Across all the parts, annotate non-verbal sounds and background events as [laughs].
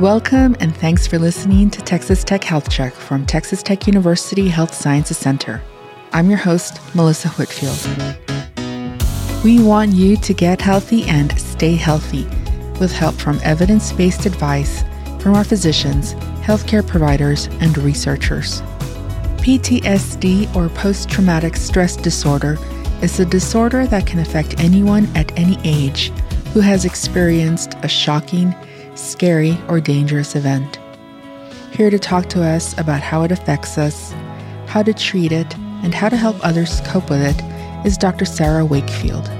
Welcome and thanks for listening to Texas Tech Health Check from Texas Tech University Health Sciences Center. I'm your host, Melissa Whitfield. We want you to get healthy and stay healthy with help from evidence based advice from our physicians, healthcare providers, and researchers. PTSD or post traumatic stress disorder is a disorder that can affect anyone at any age who has experienced a shocking, scary, or dangerous event. Here to talk to us about how it affects us, how to treat it, and how to help others cope with it is Dr. Sarah Wakefield.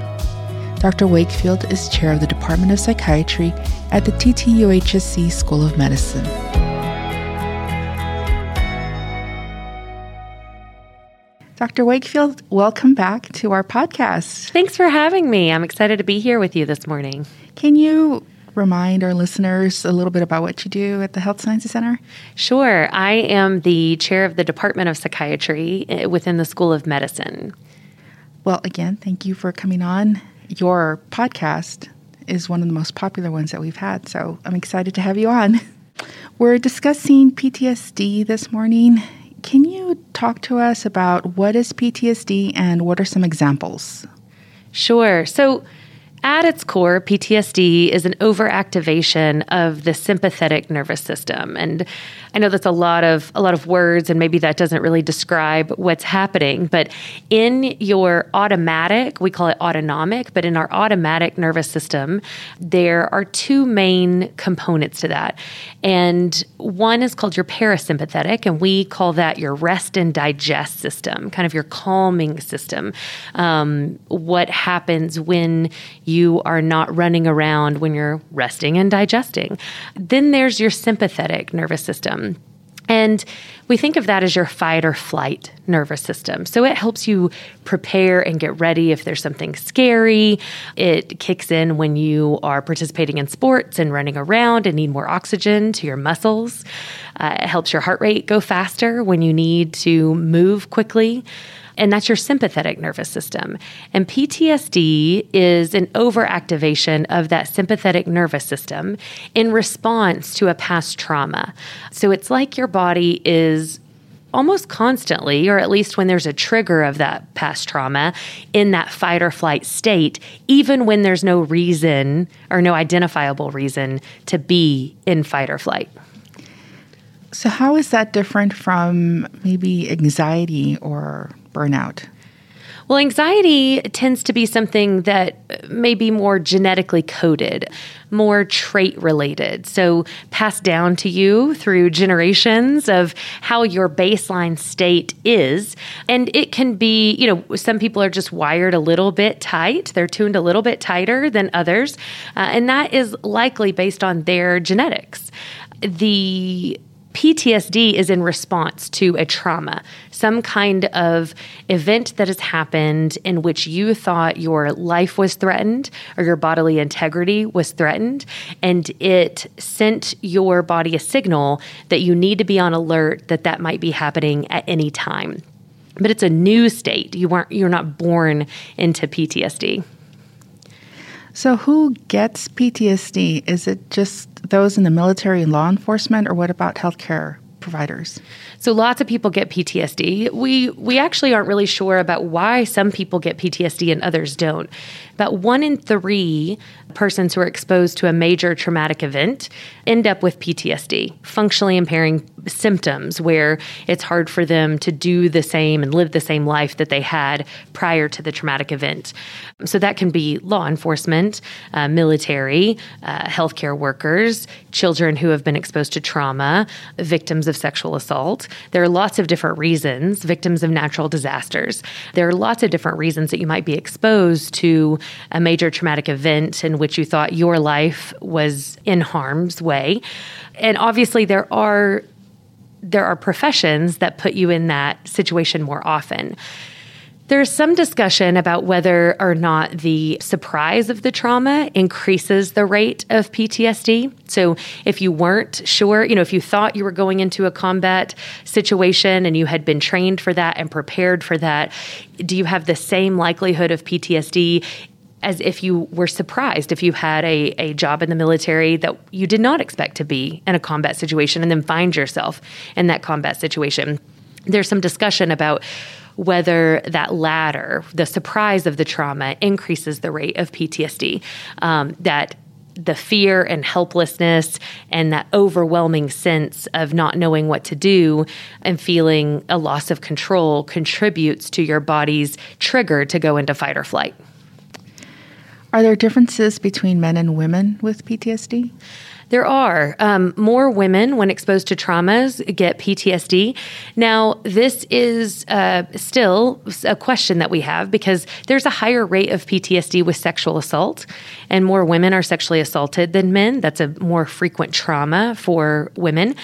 Dr. Wakefield is chair of the Department of Psychiatry at the TTUHSC School of Medicine. Dr. Wakefield, welcome back to our podcast. Thanks for having me. I'm excited to be here with you this morning. Can you remind our listeners a little bit about what you do at the Health Sciences Center? Sure. I am the chair of the Department of Psychiatry eh, within the School of Medicine. Well, again, thank you for coming on. Your podcast is one of the most popular ones that we've had, so I'm excited to have you on. [laughs] We're discussing PTSD this morning. Can you talk to us about what is PTSD and what are some examples? Sure. So, at its core, PTSD is an overactivation of the sympathetic nervous system. And I know that's a lot of a lot of words and maybe that doesn't really describe what's happening, but in your automatic, we call it autonomic, but in our automatic nervous system, there are two main components to that. And one is called your parasympathetic, and we call that your rest and digest system, kind of your calming system. Um, what happens when you are not running around when you're resting and digesting? Then there's your sympathetic nervous system. And we think of that as your fight or flight nervous system. So it helps you prepare and get ready if there's something scary. It kicks in when you are participating in sports and running around and need more oxygen to your muscles. Uh, it helps your heart rate go faster when you need to move quickly and that's your sympathetic nervous system. And PTSD is an overactivation of that sympathetic nervous system in response to a past trauma. So it's like your body is almost constantly, or at least when there's a trigger of that past trauma, in that fight or flight state, even when there's no reason or no identifiable reason to be in fight or flight. So, how is that different from maybe anxiety or burnout? Well, anxiety tends to be something that may be more genetically coded, more trait related. So, passed down to you through generations of how your baseline state is. And it can be, you know, some people are just wired a little bit tight, they're tuned a little bit tighter than others. Uh, and that is likely based on their genetics. The PTSD is in response to a trauma, some kind of event that has happened in which you thought your life was threatened or your bodily integrity was threatened, and it sent your body a signal that you need to be on alert that that might be happening at any time. But it's a new state. You weren't you're not born into PTSD. So, who gets PTSD? Is it just those in the military and law enforcement, or what about healthcare providers? So lots of people get PTSD. We we actually aren't really sure about why some people get PTSD and others don't. About 1 in 3 persons who are exposed to a major traumatic event end up with PTSD, functionally impairing symptoms where it's hard for them to do the same and live the same life that they had prior to the traumatic event. So that can be law enforcement, uh, military, uh, healthcare workers, children who have been exposed to trauma, victims of sexual assault. There are lots of different reasons, victims of natural disasters. There are lots of different reasons that you might be exposed to a major traumatic event in which you thought your life was in harm's way. And obviously, there are there are professions that put you in that situation more often. There's some discussion about whether or not the surprise of the trauma increases the rate of PTSD. So, if you weren't sure, you know, if you thought you were going into a combat situation and you had been trained for that and prepared for that, do you have the same likelihood of PTSD as if you were surprised if you had a, a job in the military that you did not expect to be in a combat situation and then find yourself in that combat situation. There's some discussion about whether that latter, the surprise of the trauma, increases the rate of PTSD. Um, that the fear and helplessness and that overwhelming sense of not knowing what to do and feeling a loss of control contributes to your body's trigger to go into fight or flight. Are there differences between men and women with PTSD? There are um, more women when exposed to traumas get PTSD. Now, this is uh, still a question that we have because there's a higher rate of PTSD with sexual assault, and more women are sexually assaulted than men. That's a more frequent trauma for women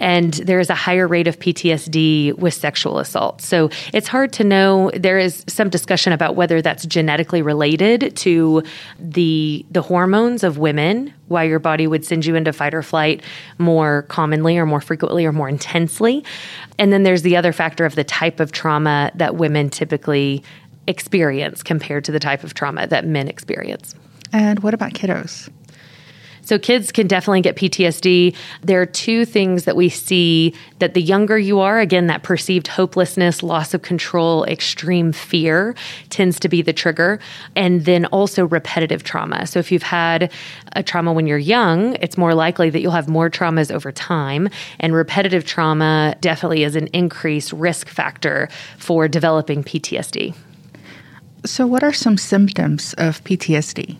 and there is a higher rate of PTSD with sexual assault. So it's hard to know. There is some discussion about whether that's genetically related to the the hormones of women, why your body would send you into fight or flight more commonly or more frequently or more intensely. And then there's the other factor of the type of trauma that women typically experience compared to the type of trauma that men experience. And what about kiddos? So kids can definitely get PTSD. There are two things that we see that the younger you are, again, that perceived hopelessness, loss of control, extreme fear tends to be the trigger. And then also repetitive trauma. So if you've had a trauma when you're young, it's more likely that you'll have more traumas over time. And repetitive trauma definitely is an increased risk factor for developing PTSD. So, what are some symptoms of PTSD?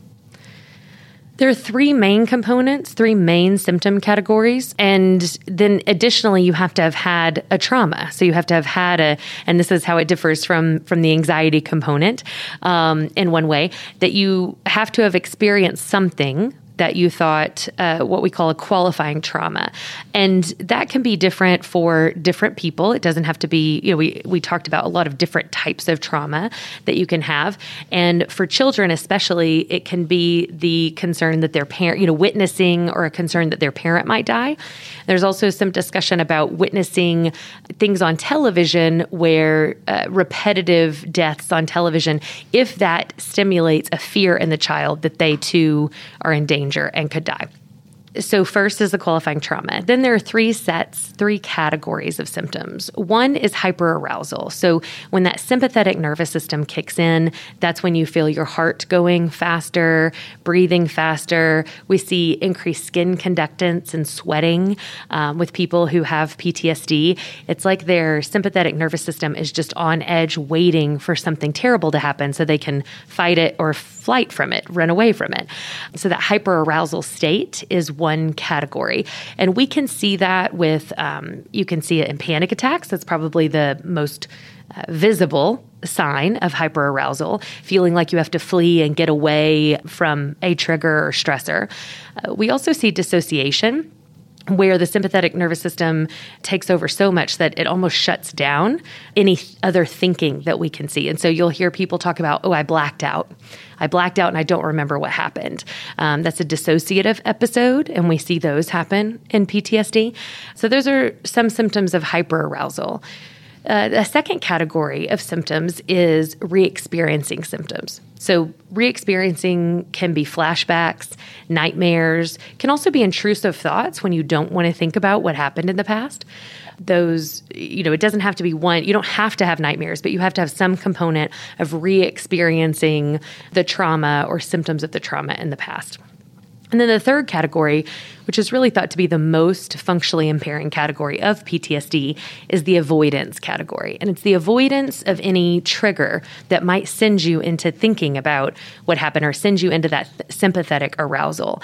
There are three main components, three main symptom categories. And then additionally, you have to have had a trauma. So you have to have had a, and this is how it differs from, from the anxiety component um, in one way, that you have to have experienced something that you thought uh, what we call a qualifying trauma. And that can be different for different people. It doesn't have to be, you know, we, we talked about a lot of different types of trauma that you can have. And for children, especially, it can be the concern that their parent, you know, witnessing or a concern that their parent might die. There's also some discussion about witnessing things on television where uh, repetitive deaths on television, if that stimulates a fear in the child that they too are in danger danger and could die. So, first is the qualifying trauma. Then there are three sets, three categories of symptoms. One is hyperarousal. So, when that sympathetic nervous system kicks in, that's when you feel your heart going faster, breathing faster. We see increased skin conductance and sweating um, with people who have PTSD. It's like their sympathetic nervous system is just on edge, waiting for something terrible to happen so they can fight it or flight from it, run away from it. So, that hyperarousal state is one category. And we can see that with, um, you can see it in panic attacks. That's probably the most uh, visible sign of hyperarousal, feeling like you have to flee and get away from a trigger or stressor. Uh, we also see dissociation where the sympathetic nervous system takes over so much that it almost shuts down any other thinking that we can see. And so you'll hear people talk about, oh, I blacked out. I blacked out and I don't remember what happened. Um, that's a dissociative episode, and we see those happen in PTSD. So those are some symptoms of hyperarousal. Uh, a second category of symptoms is re experiencing symptoms. So, re experiencing can be flashbacks, nightmares, can also be intrusive thoughts when you don't want to think about what happened in the past. Those, you know, it doesn't have to be one, you don't have to have nightmares, but you have to have some component of re experiencing the trauma or symptoms of the trauma in the past. And then the third category, which is really thought to be the most functionally impairing category of PTSD, is the avoidance category. And it's the avoidance of any trigger that might send you into thinking about what happened or send you into that th- sympathetic arousal.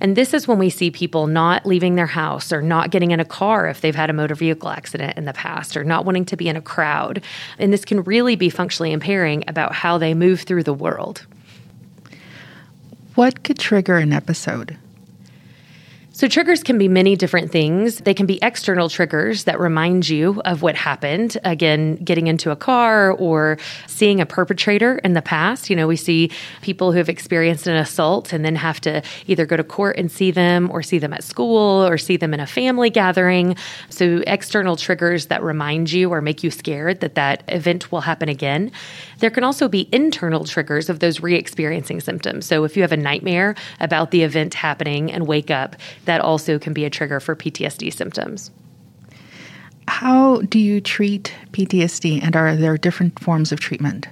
And this is when we see people not leaving their house or not getting in a car if they've had a motor vehicle accident in the past or not wanting to be in a crowd. And this can really be functionally impairing about how they move through the world. What could trigger an episode? So, triggers can be many different things. They can be external triggers that remind you of what happened. Again, getting into a car or seeing a perpetrator in the past. You know, we see people who have experienced an assault and then have to either go to court and see them or see them at school or see them in a family gathering. So, external triggers that remind you or make you scared that that event will happen again. There can also be internal triggers of those re experiencing symptoms. So, if you have a nightmare about the event happening and wake up, that also can be a trigger for PTSD symptoms. How do you treat PTSD, and are there different forms of treatment?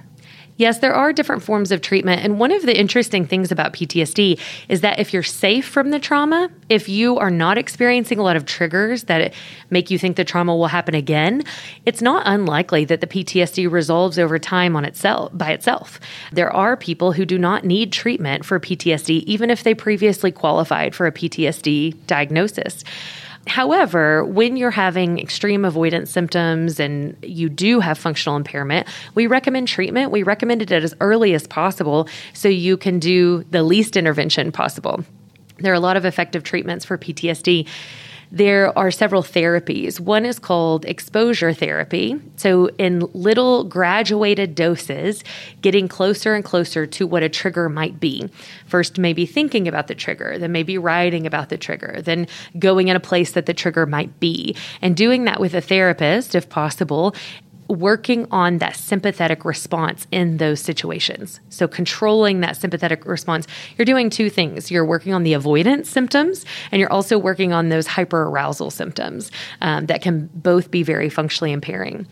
Yes, there are different forms of treatment. And one of the interesting things about PTSD is that if you're safe from the trauma, if you are not experiencing a lot of triggers that make you think the trauma will happen again, it's not unlikely that the PTSD resolves over time on itself by itself. There are people who do not need treatment for PTSD even if they previously qualified for a PTSD diagnosis. However, when you're having extreme avoidance symptoms and you do have functional impairment, we recommend treatment. We recommend it as early as possible so you can do the least intervention possible. There are a lot of effective treatments for PTSD there are several therapies. One is called exposure therapy. So, in little graduated doses, getting closer and closer to what a trigger might be. First, maybe thinking about the trigger, then maybe writing about the trigger, then going in a place that the trigger might be, and doing that with a therapist if possible, working on that sympathetic response in those situations. So, controlling that sympathetic response, you're doing two things. You're working on the avoidance symptoms, and you're also working on those hyperarousal symptoms um, that can both be very functionally impairing.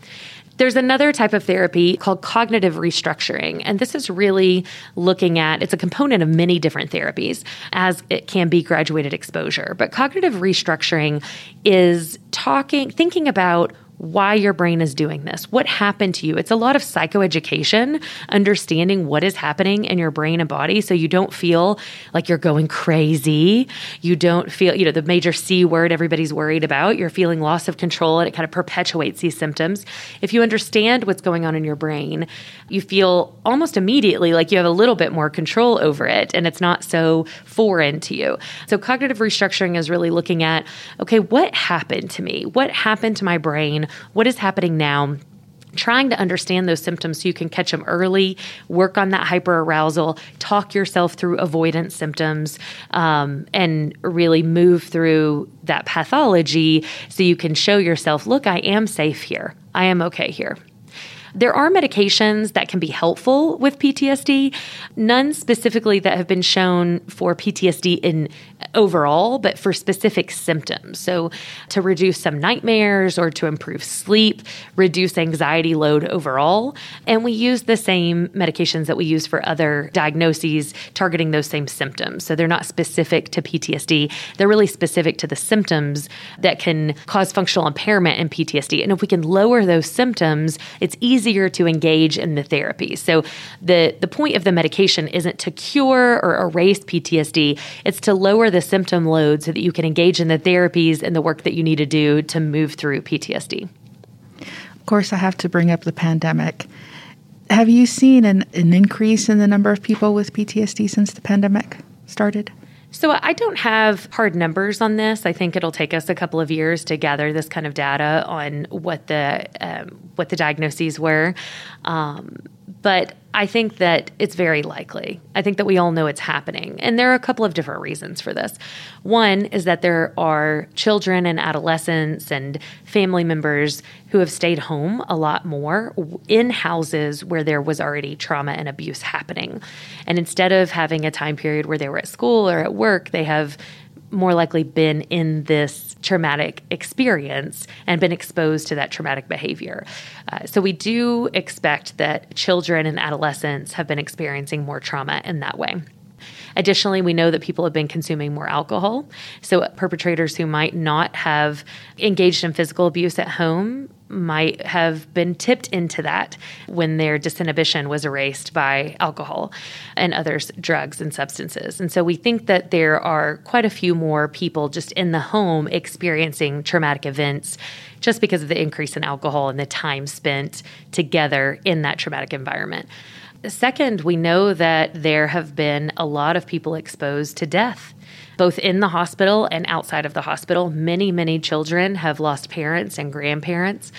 There's another type of therapy called cognitive restructuring. And this is really looking at it's a component of many different therapies, as it can be graduated exposure. But cognitive restructuring is talking, thinking about why your brain is doing this, what happened to you. It's a lot of psychoeducation, understanding what is happening in your brain and body so you don't feel like you're going crazy. You don't feel, you know, the major C word everybody's worried about. You're feeling loss of control and it kind of perpetuates these symptoms. If you understand what's going on in your brain, you feel almost immediately like you have a little bit more control over it and it's not so foreign to you. So cognitive restructuring is really looking at okay, what happened to me? What happened to my brain? What is happening now trying to understand those symptoms so you can catch them early, work on that hyperarousal, talk yourself through avoidance symptoms, um, and really move through that pathology so you can show yourself, look, I am safe here. I am okay here. There are medications that can be helpful with PTSD, none specifically that have been shown for PTSD in overall, but for specific symptoms. So, to reduce some nightmares or to improve sleep, reduce anxiety load overall. And we use the same medications that we use for other diagnoses targeting those same symptoms. So, they're not specific to PTSD, they're really specific to the symptoms that can cause functional impairment in PTSD. And if we can lower those symptoms, it's easier to engage in the therapy. So the the point of the medication isn't to cure or erase PTSD, it's to lower the symptom load so that you can engage in the therapies and the work that you need to do to move through PTSD. Of course, I have to bring up the pandemic. Have you seen an, an increase in the number of people with PTSD since the pandemic started? So I don't have hard numbers on this. I think it'll take us a couple of years to gather this kind of data on what the um, what the diagnoses were. Um, but I think that it's very likely. I think that we all know it's happening. And there are a couple of different reasons for this. One is that there are children and adolescents and family members who have stayed home a lot more in houses where there was already trauma and abuse happening. And instead of having a time period where they were at school or at work, they have more likely been in this traumatic experience and been exposed to that traumatic behavior. Uh, so we do expect that children and adolescents have been experiencing more trauma in that way. Additionally, we know that people have been consuming more alcohol. So, perpetrators who might not have engaged in physical abuse at home might have been tipped into that when their disinhibition was erased by alcohol and others drugs and substances. And so we think that there are quite a few more people just in the home experiencing traumatic events just because of the increase in alcohol and the time spent together in that traumatic environment. Second, we know that there have been a lot of people exposed to death both in the hospital and outside of the hospital. Many, many children have lost parents and grandparents.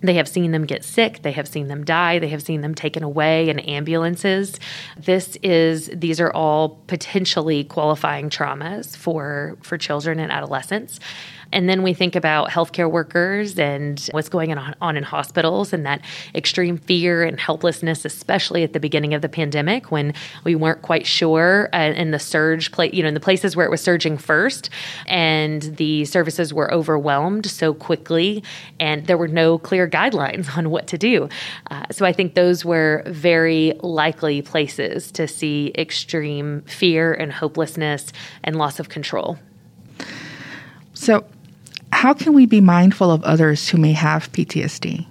They have seen them get sick. They have seen them die. They have seen them taken away in ambulances. This is these are all potentially qualifying traumas for for children and adolescents. And then we think about healthcare workers and what's going on, in hospitals and that extreme fear and helplessness, especially at the beginning of the pandemic when we weren't quite sure uh, in the surge, you know, in the places where it was surging first, and the services were overwhelmed so quickly, and there were no clear guidelines [laughs] on what to do. Uh, so I think those were very likely places to see extreme fear and hopelessness and loss of control. So, how can we be mindful of others who may have PTSD?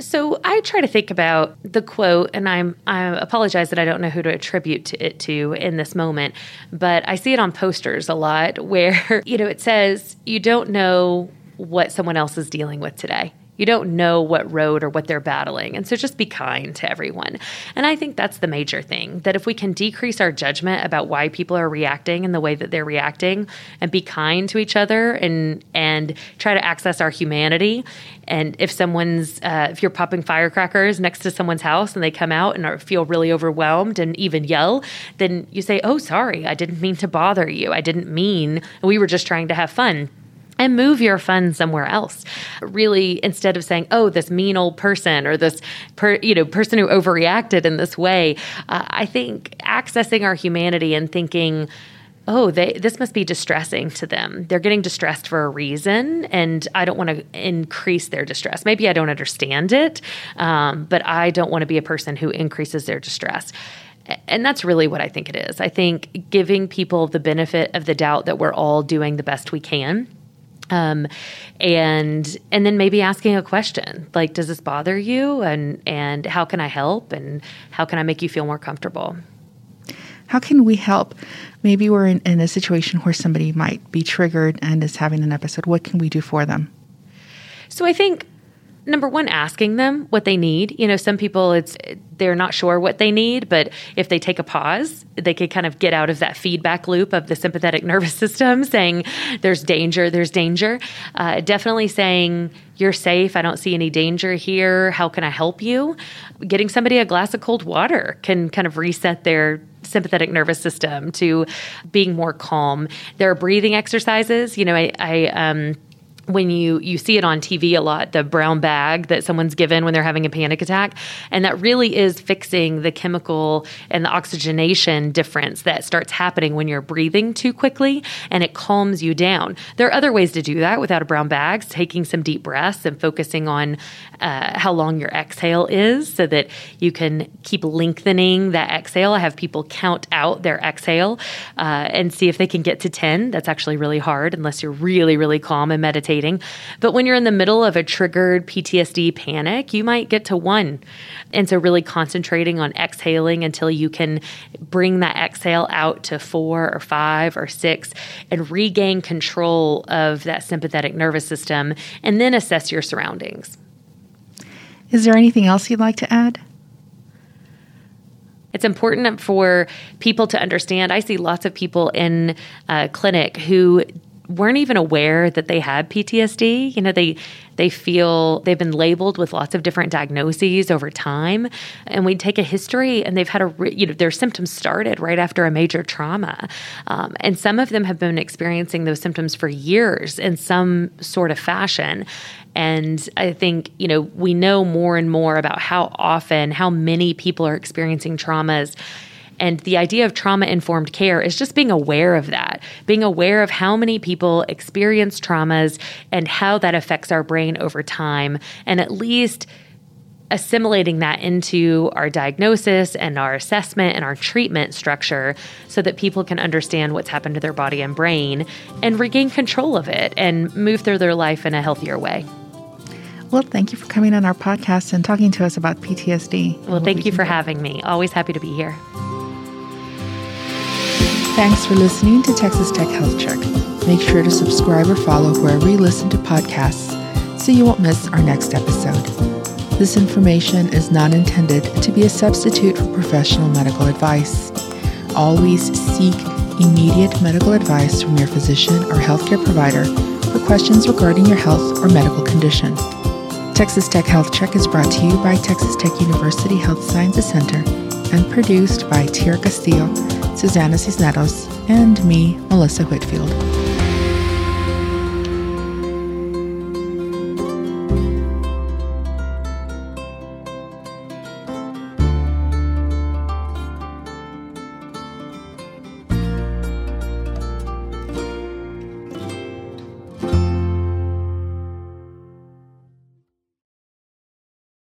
So I try to think about the quote, and I'm I apologize that I don't know who to attribute to it to in this moment, but I see it on posters a lot [laughs] where you know it says you don't know what someone else is dealing with today. You don't know what road or what they're battling. And so just be kind to everyone. And I think that's the major thing that if we can decrease our judgment about why people are reacting in the way that they're reacting and be kind to each other and and try to access our humanity. And if someone's uh, if you're popping firecrackers next to someone's house and they come out and are, feel really overwhelmed and even yell, then you say, "Oh, sorry. I didn't mean to bother you. I didn't mean. We were just trying to have fun." And move your funds somewhere else. Really, instead of saying, "Oh, this mean old person" or this, per, you know, person who overreacted in this way, uh, I think accessing our humanity and thinking. Oh, they this must be distressing to them. They're getting distressed for a reason, and I don't want to increase their distress. Maybe I don't understand it, um, but I don't want to be a person who increases their distress and that's really what I think it is. I think giving people the benefit of the doubt that we're all doing the best we can um, and and then maybe asking a question like does this bother you? And and how can i help? And how can i make you feel more comfortable? How can we help? Maybe we're in, in a situation where somebody might be triggered and is having an episode. What can we do for them? So i think number one asking them what they need. You know some people it's they're not sure what they need but if they take a pause they could kind of get out of that feedback loop of the sympathetic [laughs] nervous system saying there's danger there's danger. Uh, definitely saying you're safe. I don't see any danger here. How can i help you? Getting somebody a glass of cold water can kind of reset their sympathetic nervous system to being more calm. There are breathing exercises. You know i, I um, when you you see it on TV a lot, the brown bag that someone's given when they're having a panic attack, and that really is fixing the chemical and the oxygenation difference that starts happening when you're breathing too quickly, and it calms you down. There are other ways to do that without a brown bag, taking some deep breaths and focusing on uh, how long your exhale is, so that you can keep lengthening that exhale. I have people count out their exhale uh, and see if they can get to ten. That's actually really hard unless you're really really calm and meditating but when you're in the middle of a triggered PTSD panic, you might get to one. And so, really concentrating on exhaling until you can bring that exhale out to four or five or six and regain control of that sympathetic nervous system, and then assess your surroundings. Is there anything else you'd like to add? It's important for people to understand. I see lots of people in a clinic who weren't even aware that they had PTSD. You know, they they feel they've been labeled with lots of different diagnoses over time, and we take a history, and they've had a you know their symptoms started right after a major trauma, um, and some of them have been experiencing those symptoms for years in some sort of fashion. And I think, you know, we know more and more about how often, how many people are experiencing traumas and the idea of trauma informed care is just being aware of that, being aware of how many people experience traumas and how that affects our brain over time, and at least assimilating that into our diagnosis and our assessment and our treatment structure so that people can understand what's happened to their body and brain and regain control of it and move through their life in a healthier way. Well, thank you for coming on our podcast and talking to us about PTSD. Well, thank you for having me. Always happy to be here. Thanks for listening to Texas Tech Health Check. Make sure to subscribe or follow wherever you listen to podcasts so you won't miss our next episode. This information is not intended to be a substitute for professional medical advice. Always seek immediate medical advice from your physician or healthcare provider for questions regarding your health or medical condition. Texas Tech Health Check is brought to you by Texas Tech University Health Sciences Center and produced by Tierra Castillo, Susana Cisneros, and me, Melissa Whitfield.